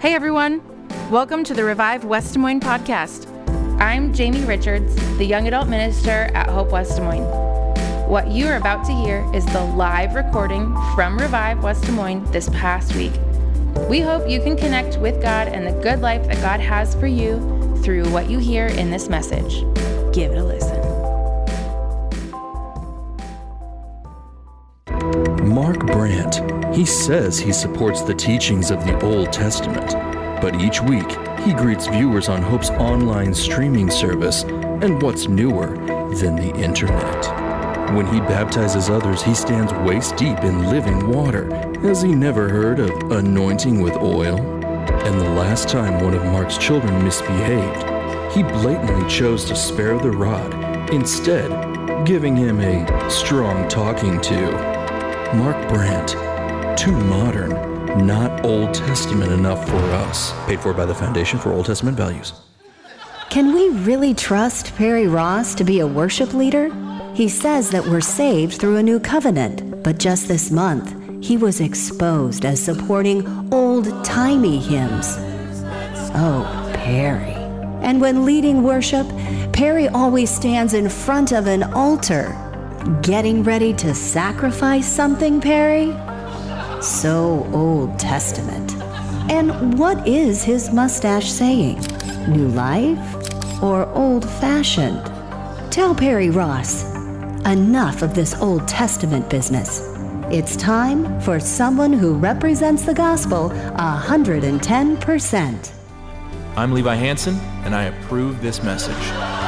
Hey everyone, welcome to the Revive West Des Moines podcast. I'm Jamie Richards, the young adult minister at Hope West Des Moines. What you are about to hear is the live recording from Revive West Des Moines this past week. We hope you can connect with God and the good life that God has for you through what you hear in this message. Give it a listen. Mark Brandt. He says he supports the teachings of the Old Testament, but each week he greets viewers on Hope's online streaming service and what's newer than the internet. When he baptizes others, he stands waist deep in living water. Has he never heard of anointing with oil? And the last time one of Mark's children misbehaved, he blatantly chose to spare the rod, instead, giving him a strong talking to. Mark Brandt, too modern, not Old Testament enough for us. Paid for by the Foundation for Old Testament Values. Can we really trust Perry Ross to be a worship leader? He says that we're saved through a new covenant, but just this month, he was exposed as supporting old timey hymns. Oh, Perry. And when leading worship, Perry always stands in front of an altar. Getting ready to sacrifice something, Perry? So Old Testament. And what is his mustache saying? New life or old fashioned? Tell Perry Ross, enough of this Old Testament business. It's time for someone who represents the gospel 110%. I'm Levi Hansen, and I approve this message.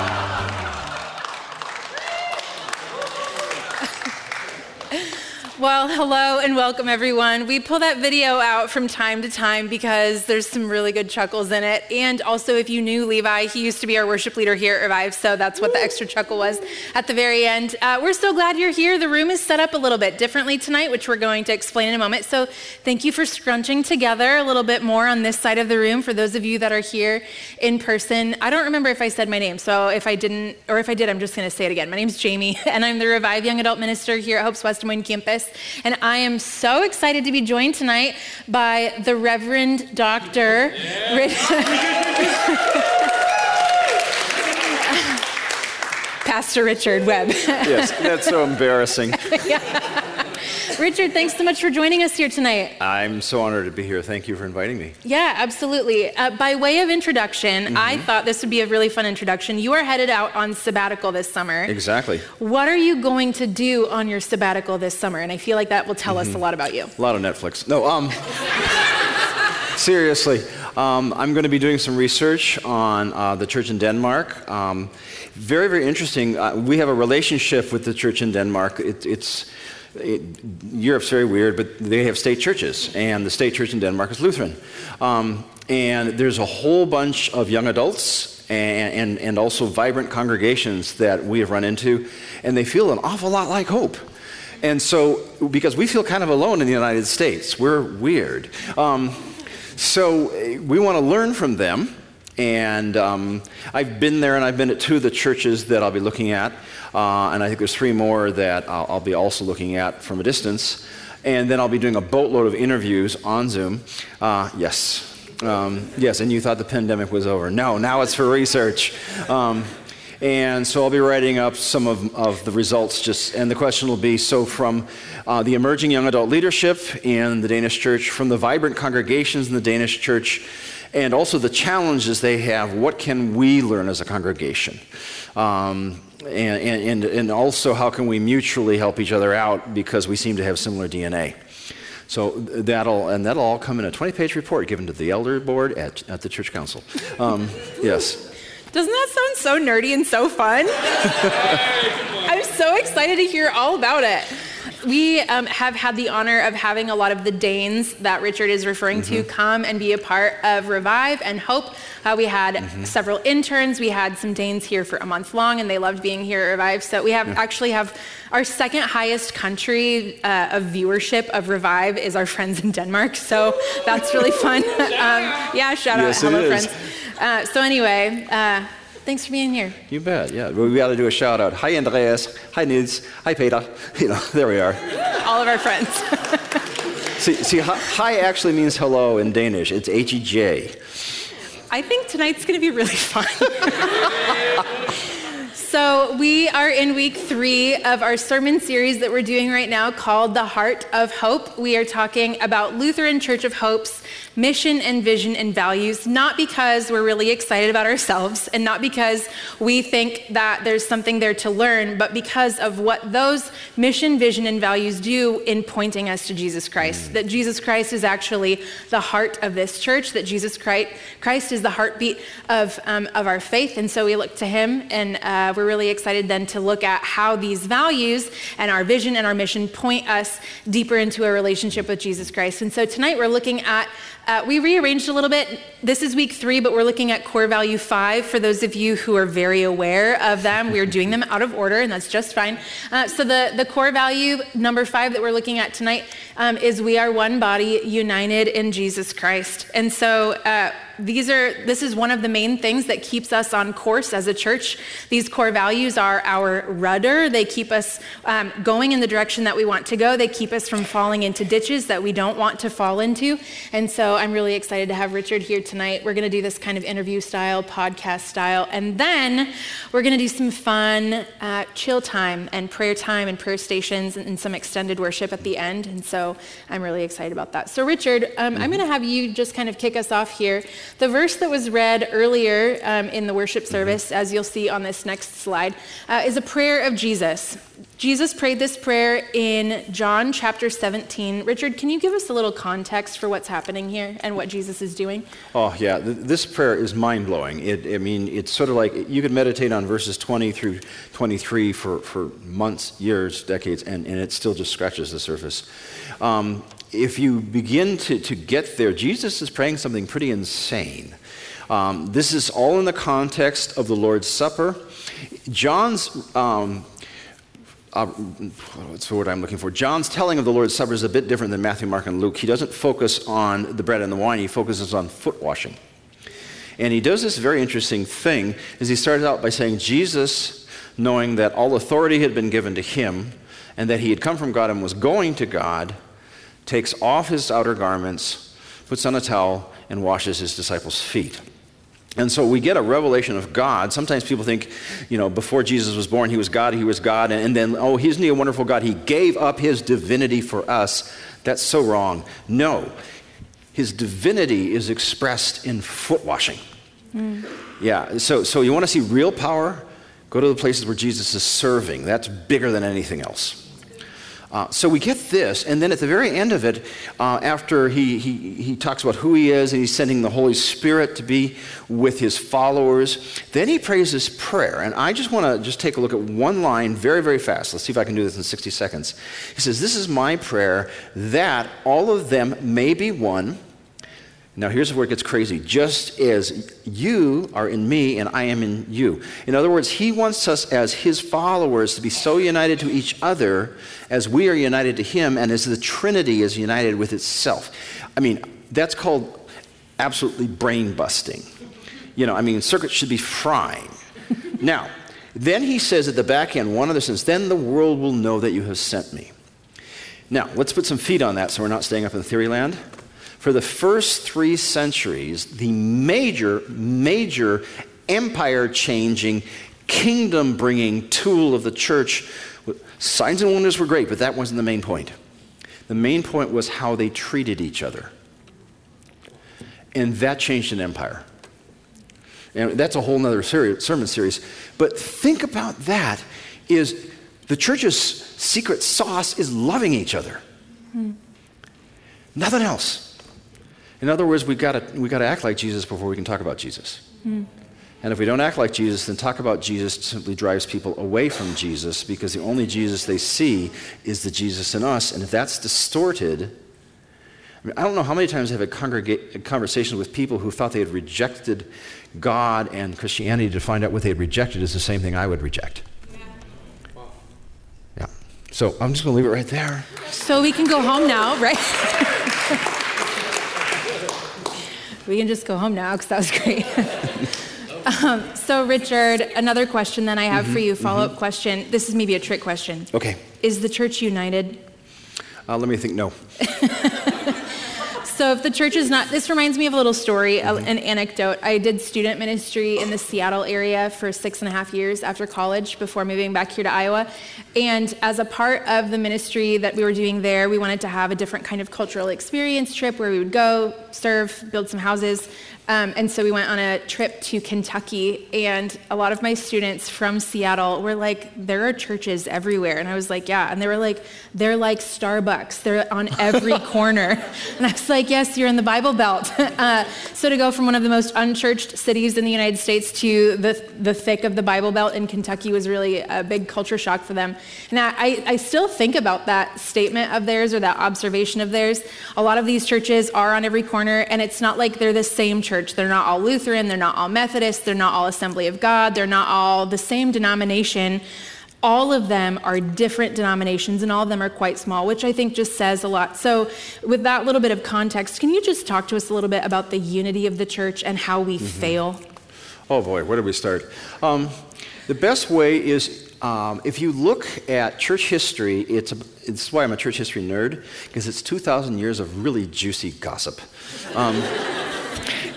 Well, hello and welcome everyone. We pull that video out from time to time because there's some really good chuckles in it. And also, if you knew Levi, he used to be our worship leader here at Revive, so that's what the extra chuckle was at the very end. Uh, we're so glad you're here. The room is set up a little bit differently tonight, which we're going to explain in a moment. So, thank you for scrunching together a little bit more on this side of the room for those of you that are here in person. I don't remember if I said my name, so if I didn't, or if I did, I'm just going to say it again. My name's Jamie, and I'm the Revive Young Adult Minister here at Hope's West Des Moines campus. And I am so excited to be joined tonight by the Reverend Dr. Pastor Richard Webb. yes, that's so embarrassing. Richard, thanks so much for joining us here tonight. I'm so honored to be here. Thank you for inviting me. Yeah, absolutely. Uh, by way of introduction, mm-hmm. I thought this would be a really fun introduction. You are headed out on sabbatical this summer. Exactly. What are you going to do on your sabbatical this summer? And I feel like that will tell mm-hmm. us a lot about you. A lot of Netflix. No, um, seriously. Um, I'm going to be doing some research on uh, the church in Denmark. Um, very, very interesting. Uh, we have a relationship with the church in Denmark. It, it's it, Europe's very weird, but they have state churches, and the state church in Denmark is Lutheran. Um, and there's a whole bunch of young adults and, and, and, also vibrant congregations that we have run into, and they feel an awful lot like hope. And so, because we feel kind of alone in the United States, we're weird. Um, so, we want to learn from them. And um, I've been there and I've been at two of the churches that I'll be looking at. Uh, and I think there's three more that I'll, I'll, be also looking at from a distance. And then I'll be doing a boatload of interviews on Zoom. Uh, yes. Um, yes, and you thought the pandemic was over. No, now it's for research. Um, and so I'll be writing up some of, of the results just, and the question will be, so from uh, the emerging young adult leadership in the Danish church, from the vibrant congregations in the Danish church, and also the challenges they have, what can we learn as a congregation? Um, and, and, and also how can we mutually help each other out because we seem to have similar DNA. So that'll and that'll all come in a 20-page report given to the elder board at, at the church council. Um, yes. Doesn't that sound so nerdy and so fun? I'm so excited to hear all about it we um, have had the honor of having a lot of the Danes that Richard is referring mm-hmm. to come and be a part of Revive and Hope. Uh, we had mm-hmm. several interns. We had some Danes here for a month long, and they loved being here at Revive. So we have yeah. actually have our second highest country uh, of viewership of Revive is our friends in Denmark. So that's really fun. um, yeah, shout yes, out, hello friends. Uh, so anyway. Thanks for being here. You bet. Yeah, we got to do a shout out. Hi, Andreas. Hi, Nils. Hi, Peter. You know, there we are. All of our friends. see, see, hi actually means hello in Danish. It's H E J. I think tonight's going to be really fun. So, we are in week three of our sermon series that we're doing right now called The Heart of Hope. We are talking about Lutheran Church of Hope's mission and vision and values, not because we're really excited about ourselves and not because we think that there's something there to learn, but because of what those mission, vision, and values do in pointing us to Jesus Christ. Mm. That Jesus Christ is actually the heart of this church, that Jesus Christ is the heartbeat of, um, of our faith. And so we look to him, and uh, we're really excited then to look at how these values and our vision and our mission point us deeper into a relationship with Jesus Christ. And so tonight we're looking at uh, we rearranged a little bit. This is week three, but we're looking at core value five. For those of you who are very aware of them, we're doing them out of order, and that's just fine. Uh, so, the, the core value number five that we're looking at tonight um, is we are one body united in Jesus Christ. And so, uh, these are this is one of the main things that keeps us on course as a church. These core values are our rudder. They keep us um, going in the direction that we want to go. They keep us from falling into ditches that we don't want to fall into. And so i'm really excited to have richard here tonight. We're going to do this kind of interview style podcast style and then we're going to do some fun uh, chill time and prayer time and prayer stations and, and, some extended worship at the end. And so i'm really excited about that. So richard um, i'm going to have you just kind of kick us off here the verse that was read earlier um, in the worship service, as you'll see on this next slide, uh, is a prayer of Jesus. Jesus prayed this prayer in John chapter 17. Richard, can you give us a little context for what's happening here and what Jesus is doing? Oh, yeah. This prayer is mind blowing. I mean, it's sort of like you could meditate on verses 20 through 23 for, for months, years, decades, and, and it still just scratches the surface. Um, if you begin to, to get there, Jesus is praying something pretty insane. Um, this is all in the context of the Lord's Supper. John's, um, uh, what's the word I'm looking for? John's telling of the Lord's Supper is a bit different than Matthew, Mark, and Luke. He doesn't focus on the bread and the wine, he focuses on foot washing. And he does this very interesting thing, is he starts out by saying, Jesus, knowing that all authority had been given to him, and that he had come from God and was going to God, takes off his outer garments, puts on a towel, and washes his disciples' feet. And so we get a revelation of God. Sometimes people think, you know, before Jesus was born, he was God, he was God, and then, oh, isn't he a wonderful God? He gave up his divinity for us. That's so wrong. No, his divinity is expressed in foot washing. Mm. Yeah, so, so you want to see real power? Go to the places where Jesus is serving. That's bigger than anything else. Uh, so we get this, and then at the very end of it, uh, after he, he, he talks about who he is and he's sending the Holy Spirit to be with his followers, then he prays this prayer. And I just want to just take a look at one line very, very fast. Let's see if I can do this in 60 seconds. He says, This is my prayer that all of them may be one now, here's where it gets crazy. Just as you are in me and I am in you. In other words, he wants us as his followers to be so united to each other as we are united to him and as the Trinity is united with itself. I mean, that's called absolutely brain busting. You know, I mean, circuits should be frying. now, then he says at the back end, one other sentence, then the world will know that you have sent me. Now, let's put some feet on that so we're not staying up in theory land for the first three centuries, the major, major empire changing, kingdom bringing tool of the church, signs and wonders were great, but that wasn't the main point. The main point was how they treated each other. And that changed an empire. And that's a whole other sermon series. But think about that is the church's secret sauce is loving each other. Hmm. Nothing else. In other words, we've got to, we got to act like Jesus before we can talk about Jesus. Mm. And if we don't act like Jesus, then talk about Jesus simply drives people away from Jesus because the only Jesus they see is the Jesus in us. And if that's distorted, I, mean, I don't know how many times I've had congrega- conversations with people who thought they had rejected God and Christianity to find out what they had rejected is the same thing I would reject. Yeah. So I'm just going to leave it right there. So we can go home now, right? we can just go home now because that was great. um, so, Richard, another question then I have mm-hmm, for you, follow up mm-hmm. question. This is maybe a trick question. Okay. Is the church united? Uh, let me think no. so if the church is not, this reminds me of a little story, mm-hmm. an anecdote. I did student ministry in the Seattle area for six and a half years after college before moving back here to Iowa. And as a part of the ministry that we were doing there, we wanted to have a different kind of cultural experience trip where we would go, serve, build some houses. Um, and so we went on a trip to Kentucky, and a lot of my students from Seattle were like, There are churches everywhere. And I was like, Yeah. And they were like, They're like Starbucks, they're on every corner. And I was like, Yes, you're in the Bible Belt. uh, so to go from one of the most unchurched cities in the United States to the, the thick of the Bible Belt in Kentucky was really a big culture shock for them. And I, I still think about that statement of theirs or that observation of theirs. A lot of these churches are on every corner, and it's not like they're the same church church. They're not all Lutheran, they're not all Methodist, they're not all Assembly of God, they're not all the same denomination. All of them are different denominations, and all of them are quite small, which I think just says a lot. So, with that little bit of context, can you just talk to us a little bit about the unity of the church and how we mm-hmm. fail? Oh boy, where do we start? Um, the best way is um, if you look at church history, it's, a, it's why I'm a church history nerd, because it's 2,000 years of really juicy gossip. Um,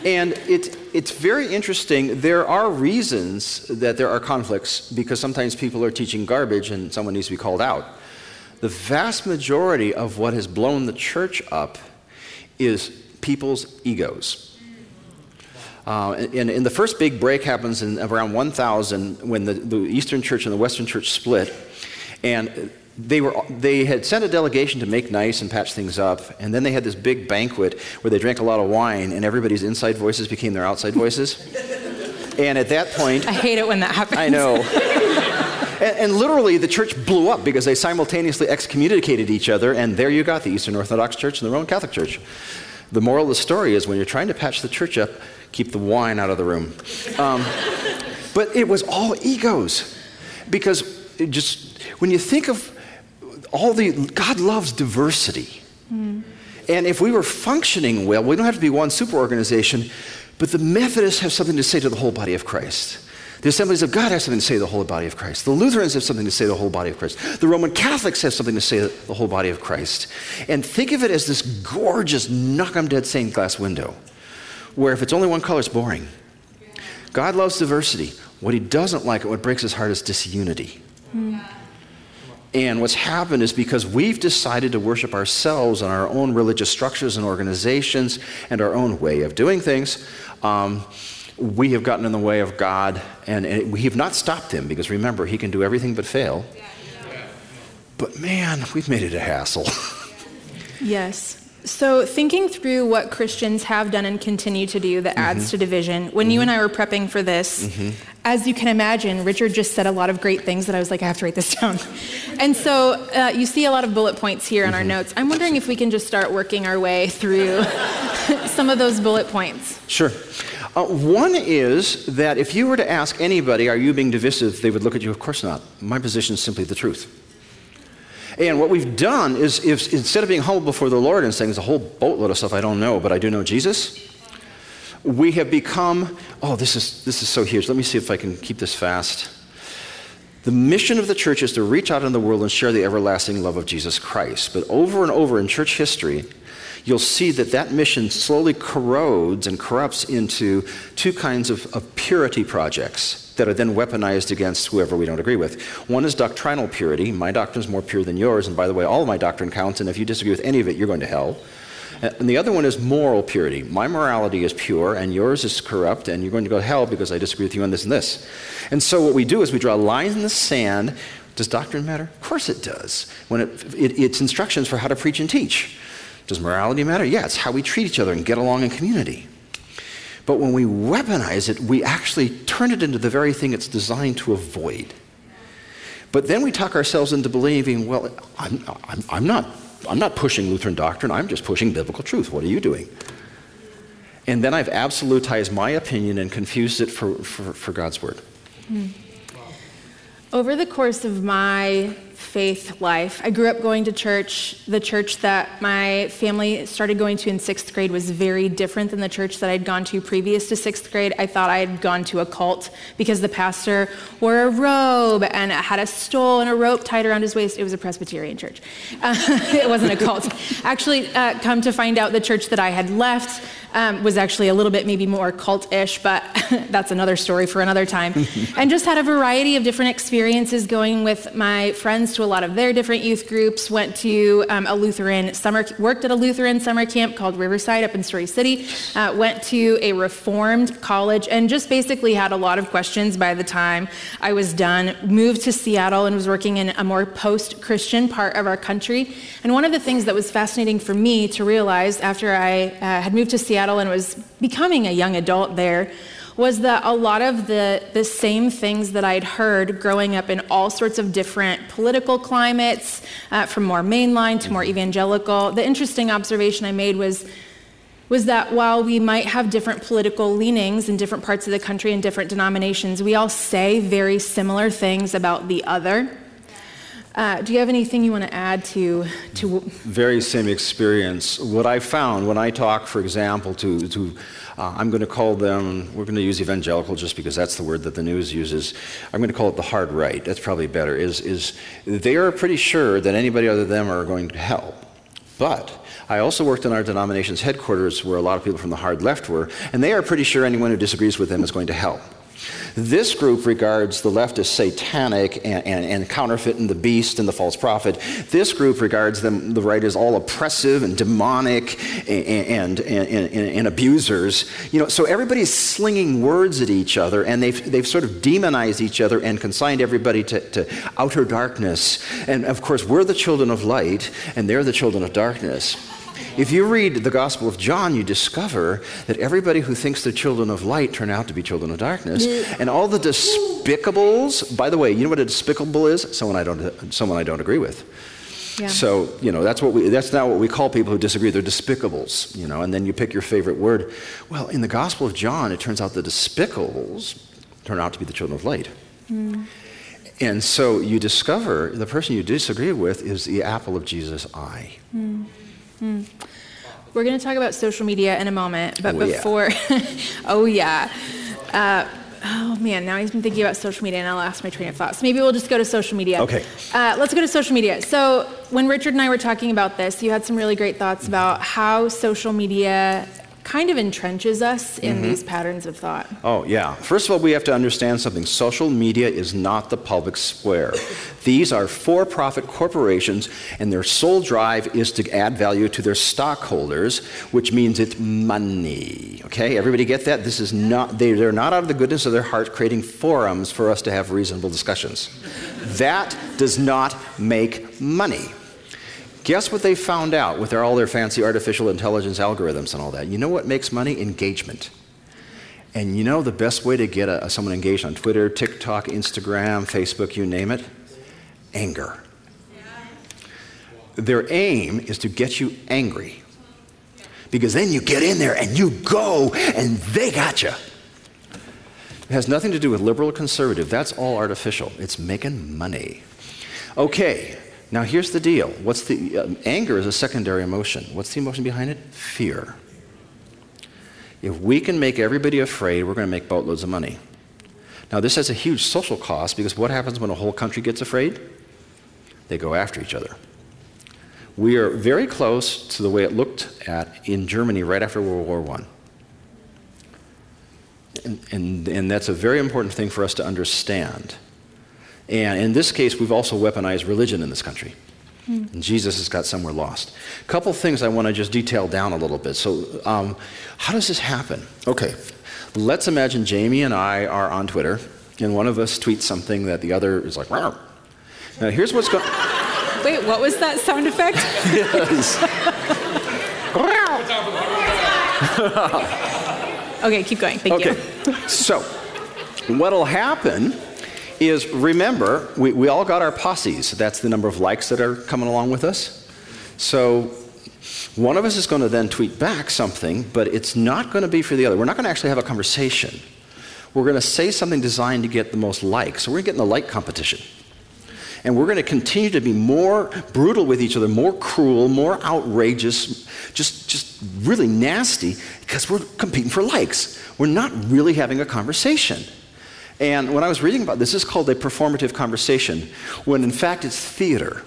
and it, it's very interesting. There are reasons that there are conflicts because sometimes people are teaching garbage and someone needs to be called out. The vast majority of what has blown the church up is people's egos. Uh, and, and, the first big break happens in around 1000 when the, the Eastern Church and the Western Church split. And they, were, they had sent a delegation to make nice and patch things up, and then they had this big banquet where they drank a lot of wine, and everybody's inside voices became their outside voices. and at that point, I hate it when that happens. I know. and, and, literally, the church blew up because they simultaneously excommunicated each other, and there you got the Eastern Orthodox Church and the Roman Catholic Church. The moral of the story is when you're trying to patch the church up, keep the wine out of the room. Um, but it was all egos because just when you think of all the, God loves diversity. Mm. And if we were functioning well, we don't have to be one super organization, but the Methodists have something to say to the whole body of Christ. The Assemblies of God have something to say to the whole body of Christ. The Lutherans have something to say to the whole body of Christ. The Roman Catholics have something to say to the whole body of Christ. And think of it as this gorgeous, knock 'em dead stained glass window, where if it's only one color, it's boring. God loves diversity. What he doesn't like, and what breaks his heart, is disunity. Mm. And what's happened is because we've decided to worship ourselves and our own religious structures and organizations and our own way of doing things, um, we have gotten in the way of God and, and, we have not stopped him because remember, he can do everything but fail. But man, we've made it a hassle. yes. So, thinking through what Christians have done and continue to do that adds mm-hmm. to division, when mm-hmm. you and I were prepping for this, mm-hmm. As you can imagine, Richard just said a lot of great things that I was like, I have to write this down. and so, uh, you see a lot of bullet points here in our mm-hmm. notes. I'm wondering if we can just start working our way through some of those bullet points. Sure. Uh, one is that if you were to ask anybody, Are you being divisive? they would look at you, Of course not. My position is simply the truth. And what we've done is, if, instead of being humble before the Lord and saying, there's a whole boatload of stuff I don't know, but I do know Jesus, we have become, oh, this is, this is so huge. Let me see if I can keep this fast. The mission of the church is to reach out in the world and share the everlasting love of Jesus Christ. But over and over in church history, you'll see that that mission slowly corrodes and corrupts into two kinds of, of purity projects that are then weaponized against whoever we don't agree with. One is doctrinal purity. My doctrine is more pure than yours, and by the way, all of my doctrine counts, and if you disagree with any of it, you're going to hell. Uh, and the other one is moral purity. My morality is pure, and yours is corrupt, and you're going to go to hell because I disagree with you on this and this. And so what we do is we draw lines in the sand. Does doctrine matter? Of course it does. When it, it, it's instructions for how to preach and teach. Does morality matter? Yeah, it's how we treat each other and get along in community. But when we weaponize it, we actually turn it into the very thing it's designed to avoid. But then we talk ourselves into believing, well, I'm, I'm, I'm, not, I'm not pushing Lutheran doctrine, I'm just pushing biblical truth. What are you doing? And then I've absolutized my opinion and confused it for, for, for God's word. Hmm. Over the course of my faith life. I grew up going to church. The church that my family started going to in sixth grade was very different than the church that I'd gone to previous to sixth grade. I thought I had gone to a cult because the pastor wore a robe and had a stole and a rope tied around his waist. It was a Presbyterian church. Uh, it wasn't a cult. Actually, uh, come to find out, the church that I had left um, was actually a little bit maybe more cult-ish, but that's another story for another time. and just had a variety of different experiences going with my friends to a lot of their different youth groups. Went to um, a Lutheran summer, worked at a Lutheran summer camp called Riverside up in Story City. Uh, went to a Reformed college, and just basically had a lot of questions by the time I was done. Moved to Seattle and was working in a more post-Christian part of our country. And one of the things that was fascinating for me to realize after I uh, had moved to Seattle and was becoming a young adult there was that a lot of the, the same things that I'd heard growing up in all sorts of different political climates, uh, from more mainline to more evangelical. The interesting observation I made was, was that while we might have different political leanings in different parts of the country and different denominations, we all say very similar things about the other. Uh, do you have anything you want to add to, to? Very same experience. What I found when I talk, for example, to, to uh, I'm going to call them, we're going to use evangelical just because that's the word that the news uses. I'm going to call it the hard right. That's probably better. Is, is they are pretty sure that anybody other than them are going to hell. But I also worked in our denomination's headquarters where a lot of people from the hard left were, and they are pretty sure anyone who disagrees with them is going to hell. This group regards the left as satanic and, and, and counterfeit and the beast and the false prophet. This group regards them, the right as all oppressive and demonic and, and, and, and abusers. You know, so everybody's slinging words at each other and they've, they've sort of demonized each other and consigned everybody to, to outer darkness. And of course, we're the children of light and they're the children of darkness. If you read the Gospel of John, you discover that everybody who thinks they're children of light turn out to be children of darkness. And all the despicables, by the way, you know what a despicable is? Someone I don't, someone I don't agree with. Yeah. So, you know, that's what we that's not what we call people who disagree. They're despicables, you know, and then you pick your favorite word. Well, in the Gospel of John, it turns out the despicables turn out to be the children of light. Mm. And so you discover the person you disagree with is the apple of Jesus' eye. Mm. We're going to talk about social media in a moment, but oh, before, yeah. oh yeah. Uh, oh man, now I've been thinking about social media and I lost my train of thought. So maybe we'll just go to social media. Okay. Uh, let's go to social media. So when Richard and I were talking about this, you had some really great thoughts about how social media kind of entrenches us in mm-hmm. these patterns of thought. Oh, yeah. First of all, we have to understand something. Social media is not the public square. These are for profit corporations, and their sole drive is to add value to their stockholders, which means it's money. Okay? Everybody get that? This is not, they, they're not out of the goodness of their heart creating forums for us to have reasonable discussions. That does not make money. Guess what they found out with all their fancy artificial intelligence algorithms and all that? You know what makes money? Engagement. And you know the best way to get a, someone engaged on Twitter, TikTok, Instagram, Facebook, you name it? Anger. Their aim is to get you angry. Because then you get in there and you go and they got you. It has nothing to do with liberal or conservative. That's all artificial. It's making money. Okay, now, here's the deal. What's the uh, anger is a secondary emotion. What's the emotion behind it? Fear. If we can make everybody afraid, we're going to make boatloads of money. Now, this has a huge social cost because what happens when a whole country gets afraid? They go after each other. We are very close to the way it looked at in Germany right after World War I. And, and, and that's a very important thing for us to understand. And in this case, we've also weaponized religion in this country. Mm. And Jesus has got somewhere lost. A couple things I want to just detail down a little bit. So, um, how does this happen? Okay, let's imagine Jamie and I are on Twitter, and one of us tweets something that the other is like, Rawr. now here's what's going Wait, what was that sound effect? yes. okay, keep going. Thank okay. you. so, what'll happen is remember, we, we all got our posses. That's the number of likes that are coming along with us. So one of us is going to then tweet back something, but it's not going to be for the other. We're not going to actually have a conversation. We're going to say something designed to get the most likes. So we're getting the like competition. And we're going to continue to be more brutal with each other, more cruel, more outrageous, just, just really nasty because we're competing for likes. We're not really having a conversation. And when I was reading about this, this is called a performative conversation, when in fact it's theater.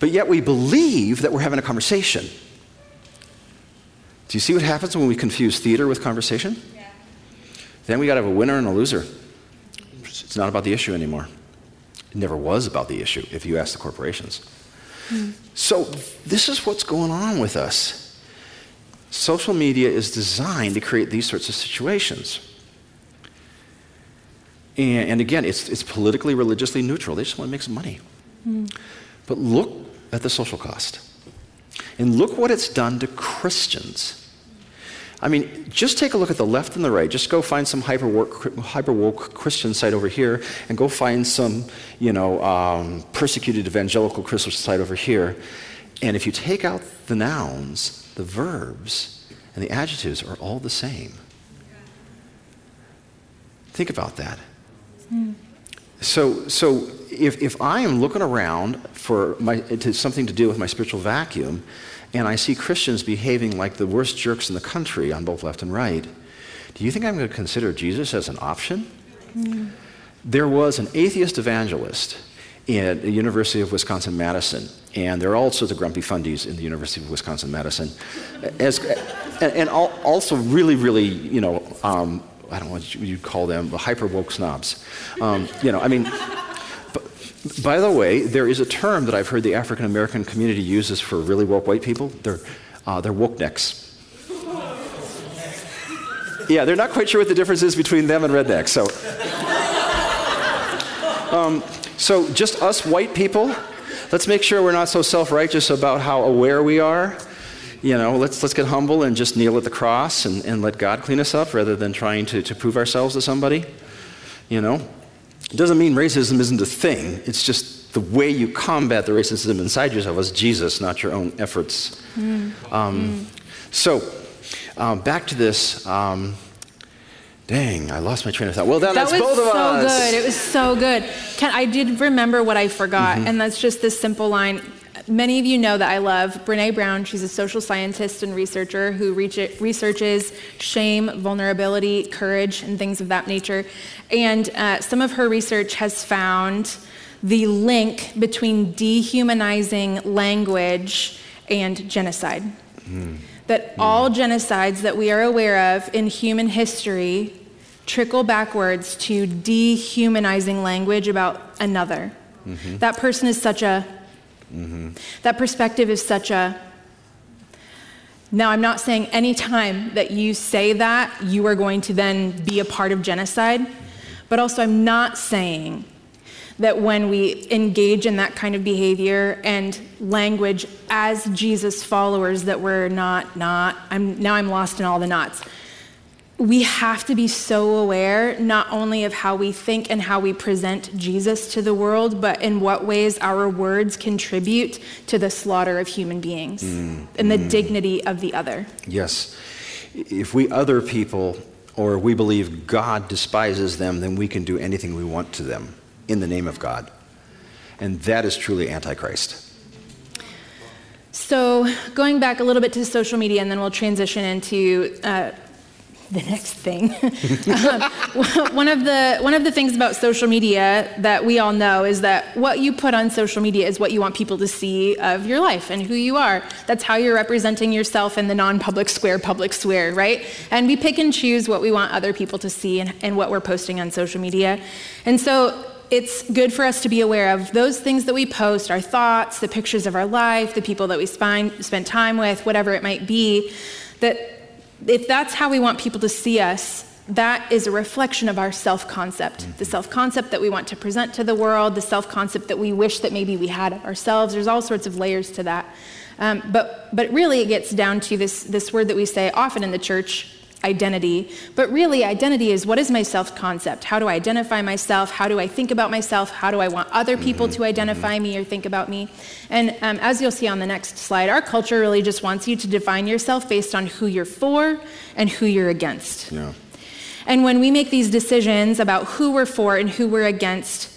But yet we believe that we're having a conversation. Do you see what happens when we confuse theater with conversation? Yeah. Then we got to have a winner and a loser. It's not about the issue anymore. It never was about the issue, if you ask the corporations. Mm. So, this is what's going on with us. Social media is designed to create these sorts of situations. And, and again, it's, it's politically, religiously neutral. They just want to make some money. Mm. But look at the social cost. And look what it's done to Christians. I mean, just take a look at the left and the right. Just go find some hyper woke, Christian site over here, and go find some, you know, um, persecuted evangelical Christian site over here. And if you take out the nouns, the verbs, and the adjectives are all the same. Think about that. So, so if, if I am looking around for my, to, something to do with my spiritual vacuum, and I see Christians behaving like the worst jerks in the country on both left and right, do you think I'm going to consider Jesus as an option? Mm. There was an atheist evangelist at the University of Wisconsin Madison, and there are all sorts of grumpy fundies in the University of Wisconsin Madison, as, and, and also really, really, you know, um, I don't know what you'd call them, the hyper woke snobs. Um, you know, I mean, by the way, there is a term that I've heard the African American community uses for really woke white people. They're, uh, they're woke necks. Yeah, they're not quite sure what the difference is between them and rednecks. So, um, so just us white people, let's make sure we're not so self-righteous about how aware we are. You know, let's, let's get humble and just kneel at the cross and, and let God clean us up rather than trying to, to prove ourselves to somebody. You know, it doesn't mean racism isn't a thing. It's just the way you combat the racism inside yourself is Jesus, not your own efforts. Mm. Um, mm. So, um, back to this. Um, dang, I lost my train of thought. Well, that, that's both of so us. good. It was so good. Ken, I did remember what I forgot, mm-hmm. and that's just this simple line Many of you know that I love Brene Brown. She's a social scientist and researcher who researches shame, vulnerability, courage, and things of that nature. And uh, some of her research has found the link between dehumanizing language and genocide. Mm. That mm. all genocides that we are aware of in human history trickle backwards to dehumanizing language about another. Mm-hmm. That person is such a Mm-hmm. That perspective is such a. Now, I'm not saying any time that you say that, you are going to then be a part of genocide, but also I'm not saying that when we engage in that kind of behavior and language as Jesus followers that we're not not I'm now I'm lost in all the knots we have to be so aware not only of how we think and how we present Jesus to the world, but in what ways our words contribute to the slaughter of human beings mm, and the mm. dignity of the other. Yes. If we other people or we believe God despises them, then we can do anything we want to them in the name of God. And that is truly Antichrist. So, going back a little bit to social media, and then we'll transition into uh, the next thing. um, one of the one of the things about social media that we all know is that what you put on social media is what you want people to see of your life and who you are. That's how you're representing yourself in the non-public square, public square, right? And we pick and choose what we want other people to see and, and what we're posting on social media. And so it's good for us to be aware of those things that we post, our thoughts, the pictures of our life, the people that we spend, spend time with, whatever it might be, that if that's how we want people to see us, that is a reflection of our self concept. The self concept that we want to present to the world, the self concept that we wish that maybe we had ourselves. There's all sorts of layers to that. Um, but, but really, it gets down to this, this word that we say often in the church identity. But really, identity is what is my self concept? How do I identify myself? How do I think about myself? How do I want other people to identify me or think about me? And um, as you'll see on the next slide, our culture really just wants you to define yourself based on who you're for and who you're against. Yeah. And when we make these decisions about who we're for and who we're against,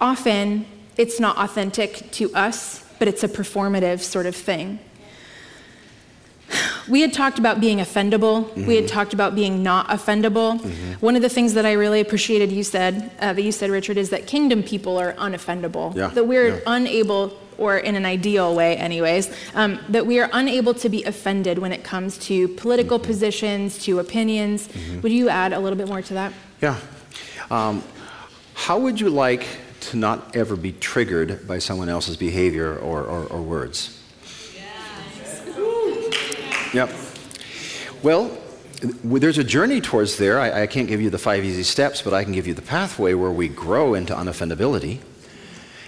often it's not authentic to us, but it's a performative sort of thing. We had talked about being offendable. Mm-hmm. We had mm-hmm. talked about being not offendable. Mm-hmm. One of the things that I really appreciated you said, uh, that you said, Richard, is that kingdom people are unoffendable. Yeah. That we're yeah. unable, or in an ideal way, anyways, um, that we are unable to be offended when it comes to political mm-hmm. positions, to opinions. Mm-hmm. Would you add a little bit more to that? Yeah. Um, how would you like to not ever be triggered by someone else's behavior or, or, or words. Yep. Well, there's a journey towards there. I, I, can't give you the five easy steps, but I can give you the pathway where we grow into unoffendability.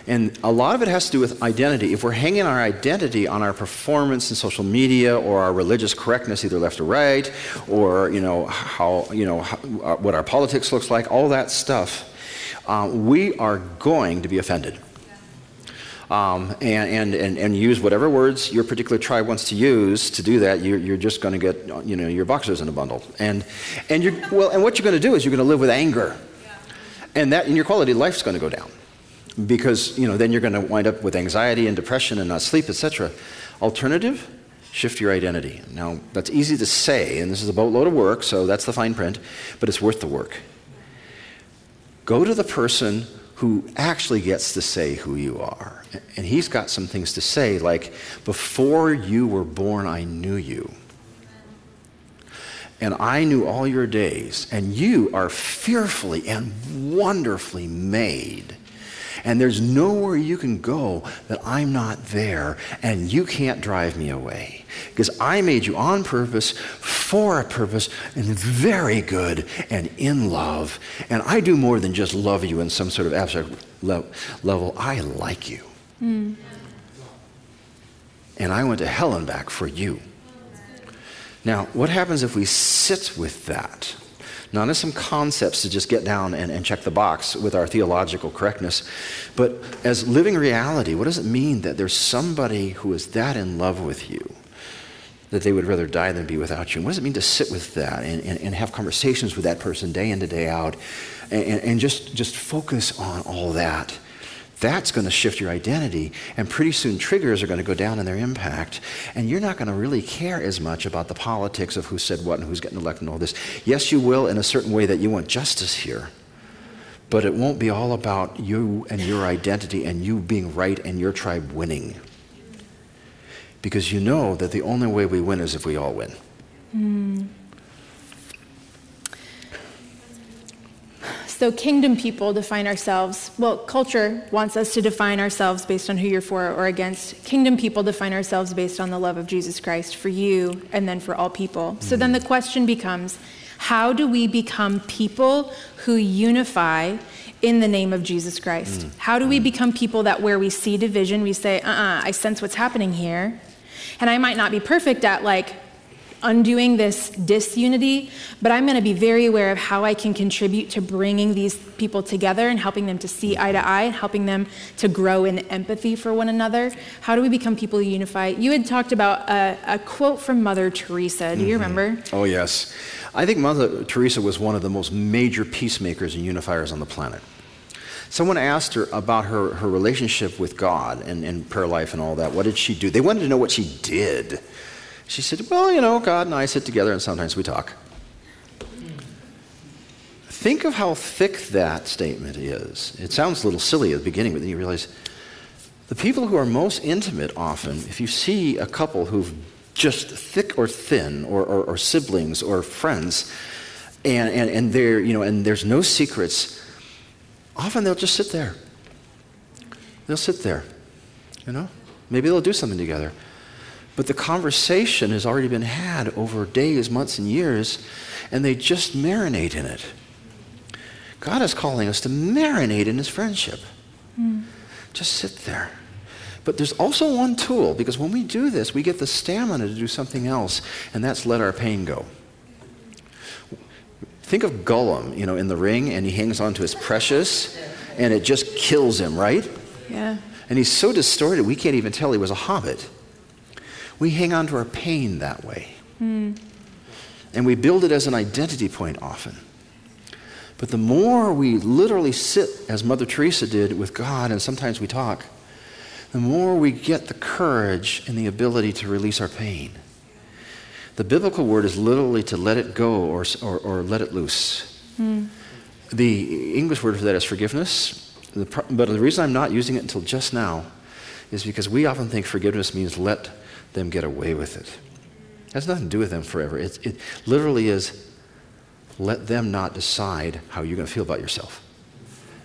And a lot of it has to do with identity. If we're hanging our identity on our performance in social media or our religious correctness, either left or right, or you know how you know how, uh, what our politics looks like, all that stuff, uh, we are going to be offended. Um, and, and, and, use whatever words your particular tribe wants to use to do that, you're, you're just going to get you know, your boxes in a bundle. And, and, you're, well, and what you're going to do is you're going to live with anger. And, that, and your quality of life is going to go down. Because you know, then you're going to wind up with anxiety and depression and not sleep, etc. Alternative, shift your identity. Now, that's easy to say, and this is a boatload of work, so that's the fine print, but it's worth the work. Go to the person who actually gets to say who you are. And he's got some things to say, like, Before you were born, I knew you. And I knew all your days, and you are fearfully and wonderfully made. And there's nowhere you can go that I'm not there, and you can't drive me away. Because I made you on purpose, for a purpose, and very good and in love. And I do more than just love you in some sort of abstract le- level. I like you. Mm. And I went to hell and back for you. Now, what happens if we sit with that? Not as some concepts to just get down and, and check the box with our theological correctness, but as living reality. What does it mean that there's somebody who is that in love with you? that they would rather die than be without you. And what does it mean to sit with that and, and, and have conversations with that person day in to day out and, and just, just focus on all that? That's going to shift your identity, and pretty soon triggers are going to go down in their impact, and you're not going to really care as much about the politics of who said what and who's getting elected and all this. Yes, you will in a certain way that you want justice here, but it won't be all about you and your identity and you being right and your tribe winning because you know that the only way we win is if we all win. Mm. So, kingdom people define ourselves. Well, culture wants us to define ourselves based on who you're for or against. Kingdom people define ourselves based on the love of Jesus Christ for you and then for all people. Mm. So then the question becomes how do we become people who unify in the name of Jesus Christ? Mm. How do we become people that where we see division, we say, uh uh-uh, uh I sense what's happening here? And I might not be perfect at like undoing this disunity, but I'm going to be very aware of how I can contribute to bringing these people together and helping them to see eye to eye, and helping them to grow in empathy for one another. How do we become people who unify? You had talked about a, a quote from Mother Teresa. Do you mm-hmm. remember? Oh, yes. I think Mother Teresa was one of the most major peacemakers and unifiers on the planet. Someone asked her about her, her relationship with God and, and prayer life and all that. What did she do? They wanted to know what she did. She said, Well, you know, God and I sit together and sometimes we talk. Think of how thick that statement is. It sounds a little silly at the beginning, but then you realize the people who are most intimate often, if you see a couple who've just thick or thin, or, or, or siblings or friends, and, and, and, they're, you know, and there's no secrets, often they'll just sit there. They'll sit there, you know? Maybe they'll do something together. But the conversation has already been had over days, months, and years, and they just marinate in it. God is calling us to marinate in His friendship. Mm. Just sit there. But there's also one tool, because when we do this, we get the stamina to do something else, and that's let our pain go. Think of Gollum, you know, in the ring, and he hangs on to his precious, and it just kills him, right? Yeah. And he's so distorted, we can't even tell he was a hobbit. We hang on to our pain that way. Mm. And we build it as an identity point often. But the more we literally sit, as Mother Teresa did, with God, and sometimes we talk, the more we get the courage and the ability to release our pain. The biblical word is literally to let it go or, or, or let it loose. Mm. The English word for that is forgiveness. But the reason I'm not using it until just now is because we often think forgiveness means let them get away with it. It has nothing to do with them forever. It, it literally is let them not decide how you're going to feel about yourself.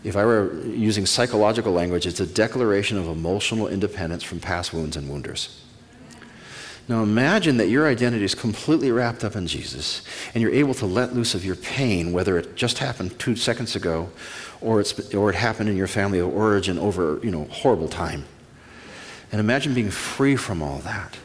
If I were using psychological language, it's a declaration of emotional independence from past wounds and wounders. Now imagine that your identity is completely wrapped up in Jesus and you're able to let loose of your pain, whether it just happened two seconds ago or, it's, or it happened in your family of origin over you know, horrible time. And imagine being free from all that.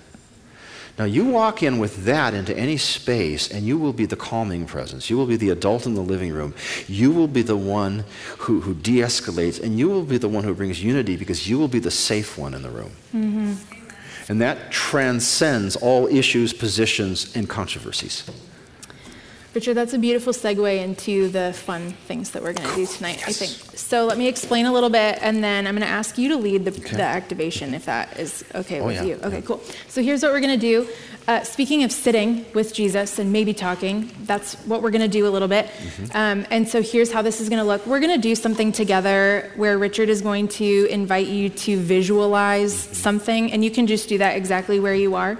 Now, you walk in with that into any space, and you will be the calming presence. You will be the adult in the living room. You will be the one who, who de escalates, and you will be the one who brings unity because you will be the safe one in the room. Mm-hmm. And that transcends all issues, positions, and controversies. Richard, that's a beautiful segue into the fun things that we're going to do tonight, yes. I think. So let me explain a little bit, and then I'm going to ask you to lead the, okay. the activation if that is okay oh, with yeah. you. Okay, yeah. cool. So here's what we're going to do. Uh, speaking of sitting with Jesus and maybe talking, that's what we're going to do a little bit. Mm-hmm. Um, and so here's how this is going to look. We're going to do something together where Richard is going to invite you to visualize mm-hmm. something, and you can just do that exactly where you are.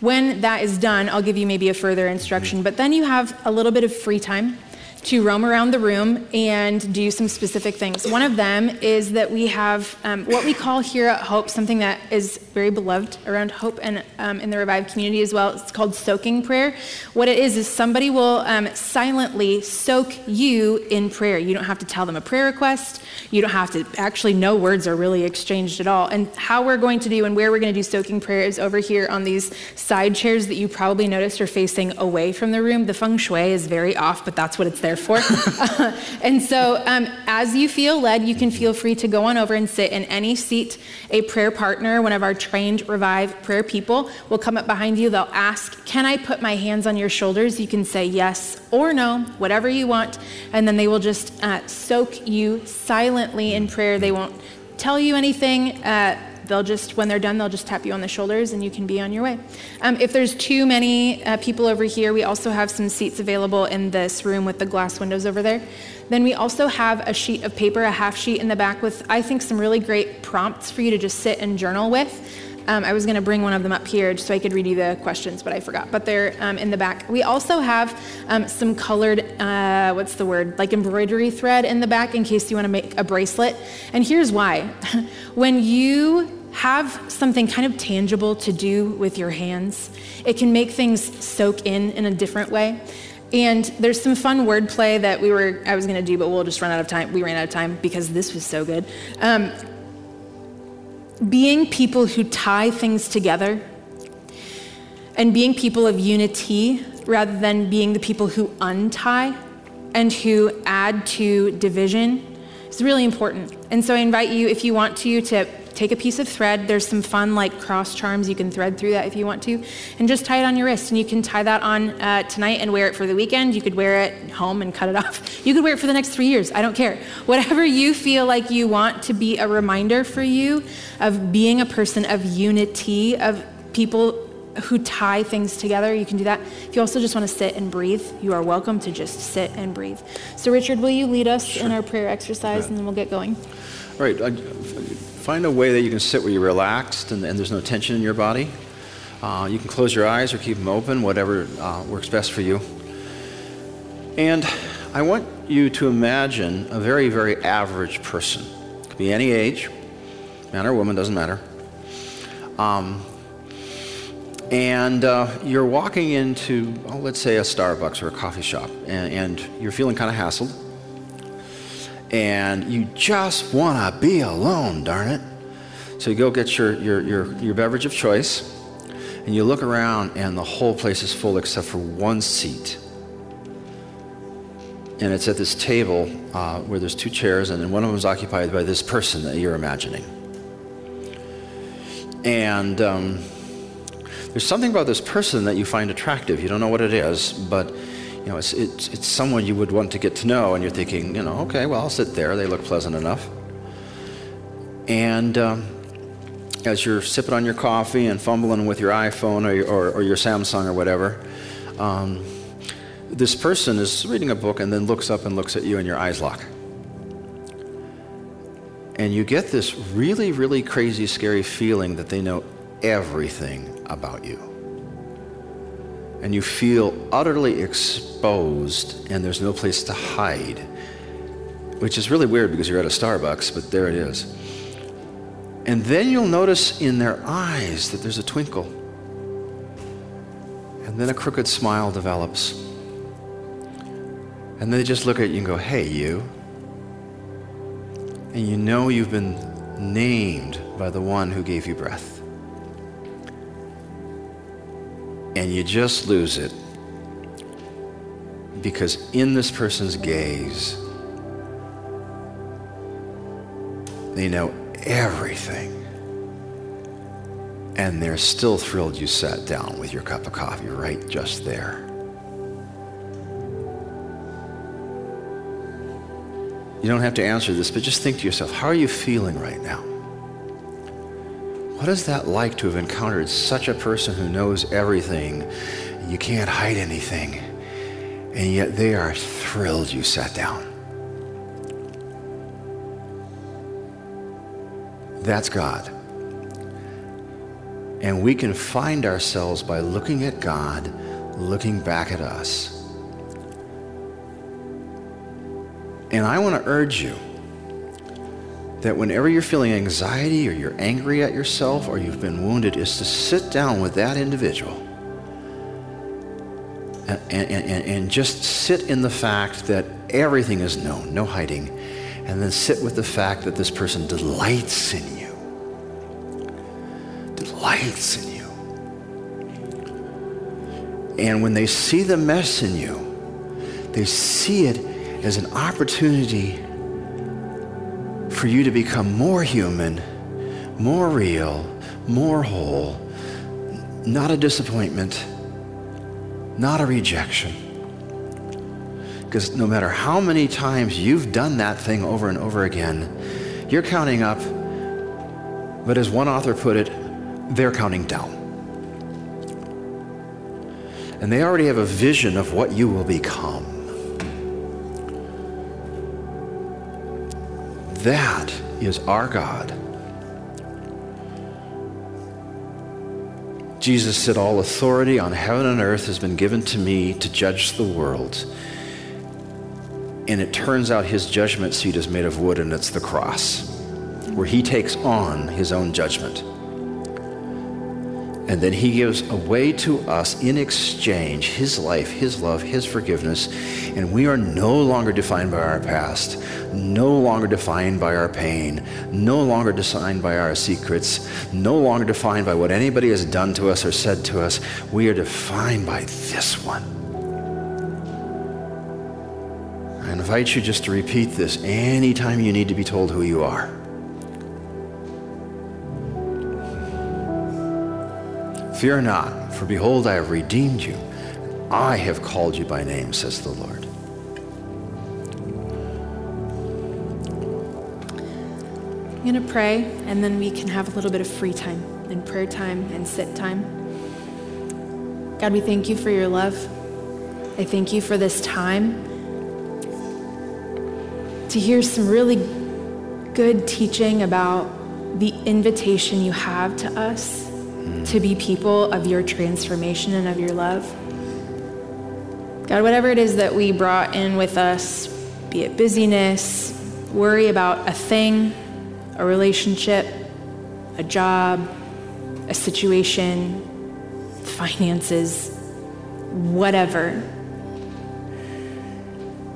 When that is done, I'll give you maybe a further instruction, mm-hmm. but then you have a little bit of free time to roam around the room and do some specific things. One of them is that we have um, what we call here at Hope something that is very beloved around Hope and um, in the Revive community as well. It's called soaking prayer. What it is is somebody will um, silently soak you in prayer. You don't have to tell them a prayer request. You don't have to actually, no words are really exchanged at all. And how we're going to do and where we're going to do soaking prayer is over here on these side chairs that you probably noticed are facing away from the room. The feng shui is very off, but that's what it's there there for. and so, um, as you feel led, you can feel free to go on over and sit in any seat. A prayer partner, one of our trained Revive prayer people, will come up behind you. They'll ask, Can I put my hands on your shoulders? You can say yes or no, whatever you want. And then they will just uh, soak you silently in prayer. They won't tell you anything. Uh, they'll just when they're done they'll just tap you on the shoulders and you can be on your way um, if there's too many uh, people over here we also have some seats available in this room with the glass windows over there then we also have a sheet of paper a half sheet in the back with i think some really great prompts for you to just sit and journal with um, I was going to bring one of them up here just so I could read you the questions, but I forgot. But they're um, in the back. We also have um, some colored, uh, what's the word, like embroidery thread in the back in case you want to make a bracelet. And here's why. when you have something kind of tangible to do with your hands. It can make things soak in in a different way. And there's some fun wordplay that we were I was going to do, but we'll just run out of time. We ran out of time because this was so good. Um, being people who tie things together and being people of unity rather than being the people who untie and who add to division is really important. And so I invite you, if you want to, to take a piece of thread. There's some fun like cross charms you can thread through that if you want to, and just tie it on your wrist. And you can tie that on uh, tonight and wear it for the weekend. You could wear it home and cut it off. You could wear it for the next three years. I don't care. Whatever you feel like you want to be a reminder for you of being a person of unity, of people who tie things together, you can do that. If you also just want to sit and breathe, you are welcome to just sit and breathe. So, Richard, will you lead us sure. in our prayer exercise and then we'll get going? All right. I, find a way that you can sit where you're relaxed and, and there's no tension in your body. Uh, you can close your eyes or keep them open, whatever uh, works best for you. And I want you to imagine a very, very average person. It could be any age, man or woman, doesn't matter. Um, and uh, you're walking into, oh, let's say, a Starbucks or a coffee shop, and, and you're feeling kind of hassled and you just want to be alone, darn it. So you go get your, your, your, your beverage of choice, and you look around, and the whole place is full except for one seat. And it's at this table uh, where there's two chairs, and then one of them is occupied by this person that you're imagining. And um, there's something about this person that you find attractive. You don't know what it is, but you know, it's, it's, it's someone you would want to get to know, and you're thinking, you know, okay, well, I'll sit there. They look pleasant enough. And um, as you're sipping on your coffee and fumbling with your iPhone or, or, or your Samsung or whatever, um, this person is reading a book and then looks up and looks at you, and your eyes lock. And you get this really, really crazy, scary feeling that they know everything about you. And you feel utterly exposed, and there's no place to hide, which is really weird because you're at a Starbucks, but there it is. And then you'll notice in their eyes that there's a twinkle. And then a crooked smile develops. And they just look at you and go, hey, you and you know you've been named by the one who gave you breath. And you just lose it because in this person's gaze, they know everything. And they're still thrilled you sat down with your cup of coffee right just there. You don't have to answer this, but just think to yourself how are you feeling right now? What is that like to have encountered such a person who knows everything? You can't hide anything, and yet they are thrilled you sat down. That's God. And we can find ourselves by looking at God, looking back at us. And I want to urge you that whenever you're feeling anxiety or you're angry at yourself or you've been wounded, is to sit down with that individual and, and, and, and just sit in the fact that everything is known, no hiding, and then sit with the fact that this person delights in you. Delights in you. And when they see the mess in you, they see it as an opportunity for you to become more human, more real, more whole, not a disappointment, not a rejection. Because no matter how many times you've done that thing over and over again, you're counting up, but as one author put it, they're counting down. And they already have a vision of what you will become. That is our God. Jesus said, All authority on heaven and earth has been given to me to judge the world. And it turns out his judgment seat is made of wood, and it's the cross, where he takes on his own judgment. And then he gives away to us in exchange his life, his love, his forgiveness. And we are no longer defined by our past, no longer defined by our pain, no longer defined by our secrets, no longer defined by what anybody has done to us or said to us. We are defined by this one. I invite you just to repeat this anytime you need to be told who you are. Fear not, for behold, I have redeemed you. I have called you by name, says the Lord. I'm going to pray, and then we can have a little bit of free time and prayer time and sit time. God, we thank you for your love. I thank you for this time to hear some really good teaching about the invitation you have to us to be people of your transformation and of your love. God, whatever it is that we brought in with us, be it busyness, worry about a thing, a relationship, a job, a situation, finances, whatever.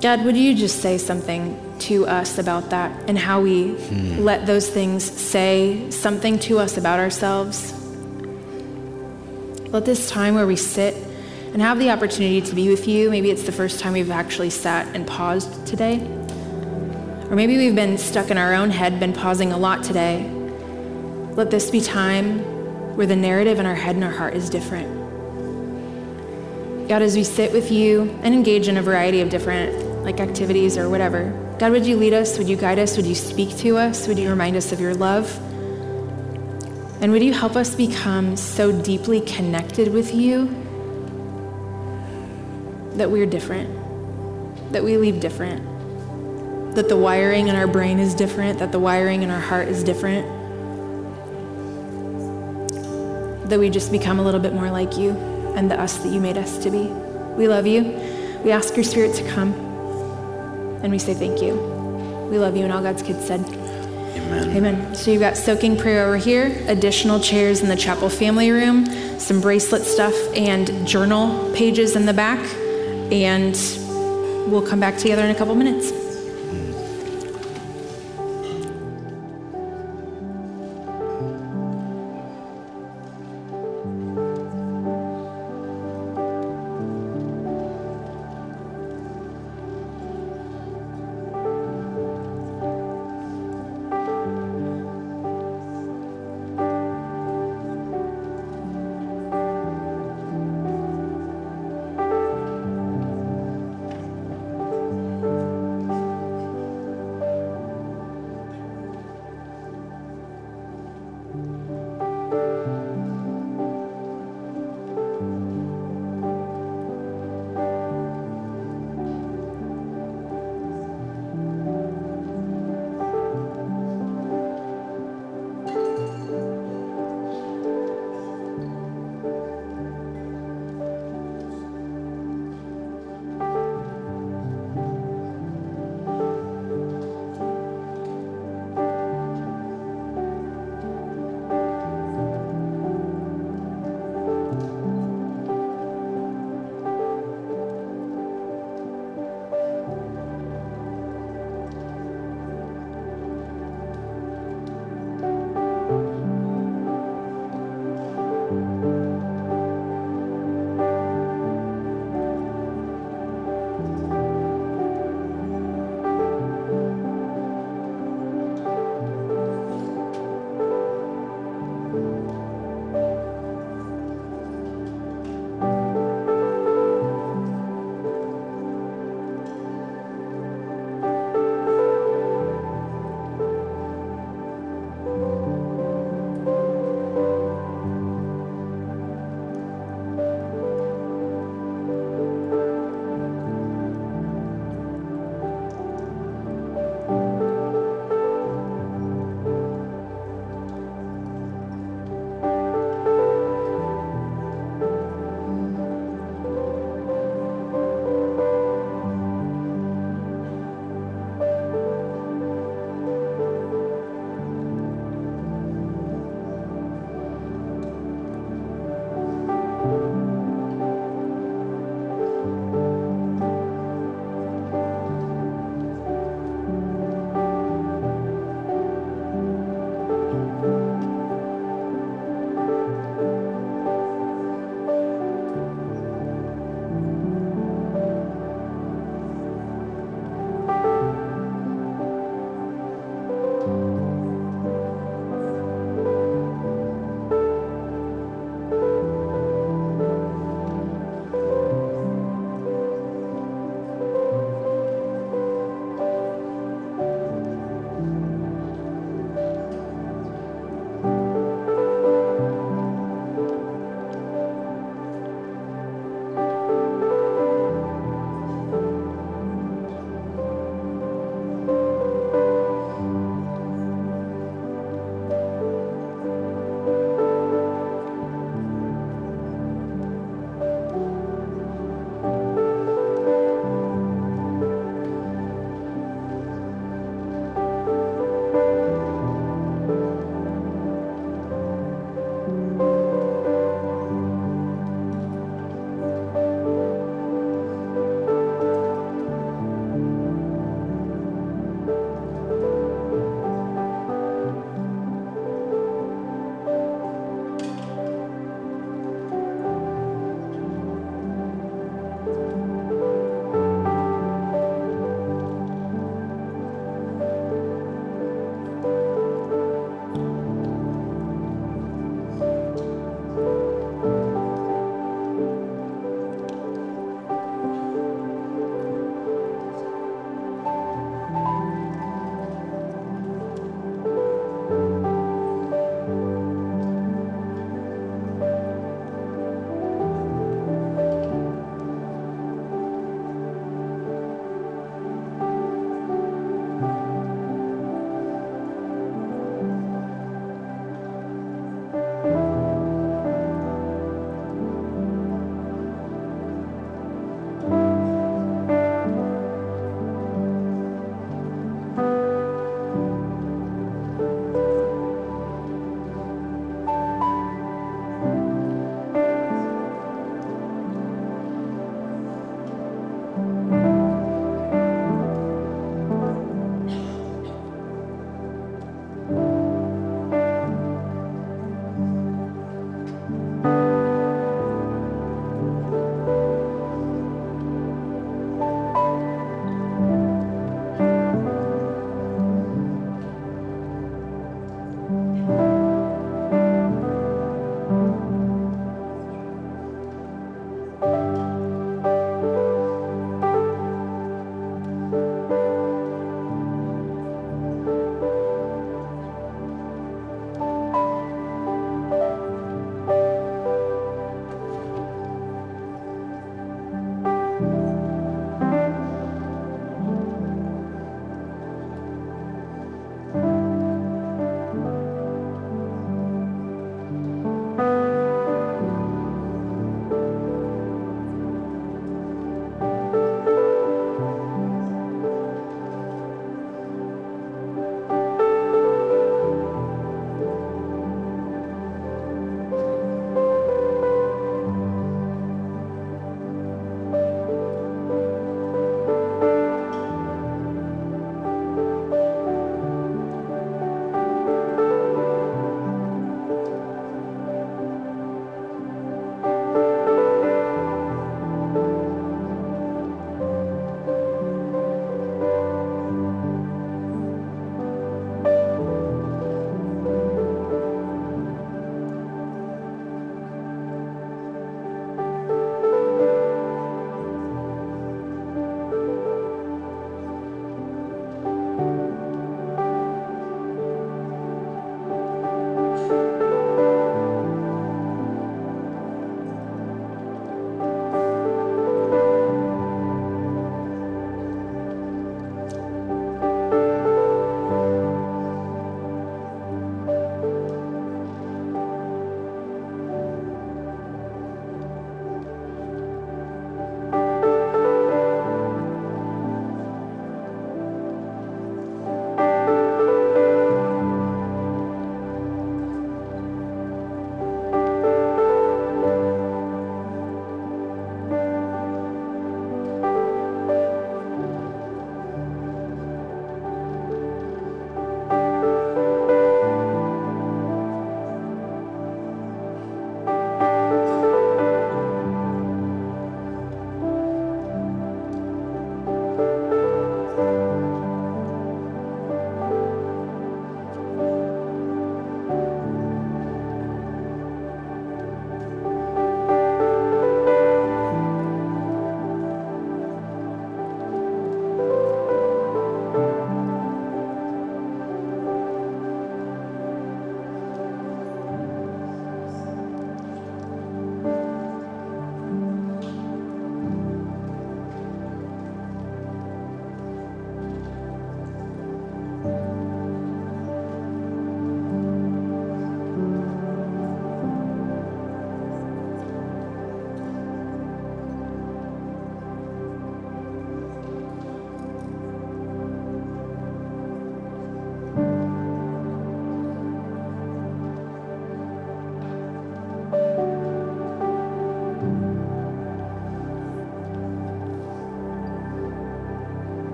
God, would you just say something to us about that and how we hmm. let those things say something to us about ourselves? Let this time where we sit and have the opportunity to be with you, maybe it's the first time we've actually sat and paused today. Or maybe we've been stuck in our own head, been pausing a lot today. Let this be time where the narrative in our head and our heart is different. God, as we sit with you and engage in a variety of different like activities or whatever, God, would you lead us? Would you guide us? Would you speak to us? Would you remind us of your love? And would you help us become so deeply connected with you that we're different, that we leave different, that the wiring in our brain is different, that the wiring in our heart is different, that we just become a little bit more like you and the us that you made us to be. We love you. We ask your spirit to come, and we say thank you. We love you, and all God's kids said. Amen. Amen. So you've got soaking prayer over here, additional chairs in the chapel family room, some bracelet stuff, and journal pages in the back. And we'll come back together in a couple minutes.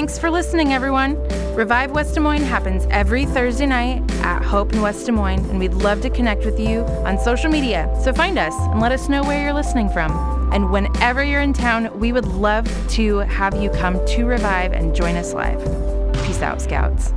Thanks for listening, everyone. Revive West Des Moines happens every Thursday night at Hope in West Des Moines, and we'd love to connect with you on social media. So find us and let us know where you're listening from. And whenever you're in town, we would love to have you come to Revive and join us live. Peace out, Scouts.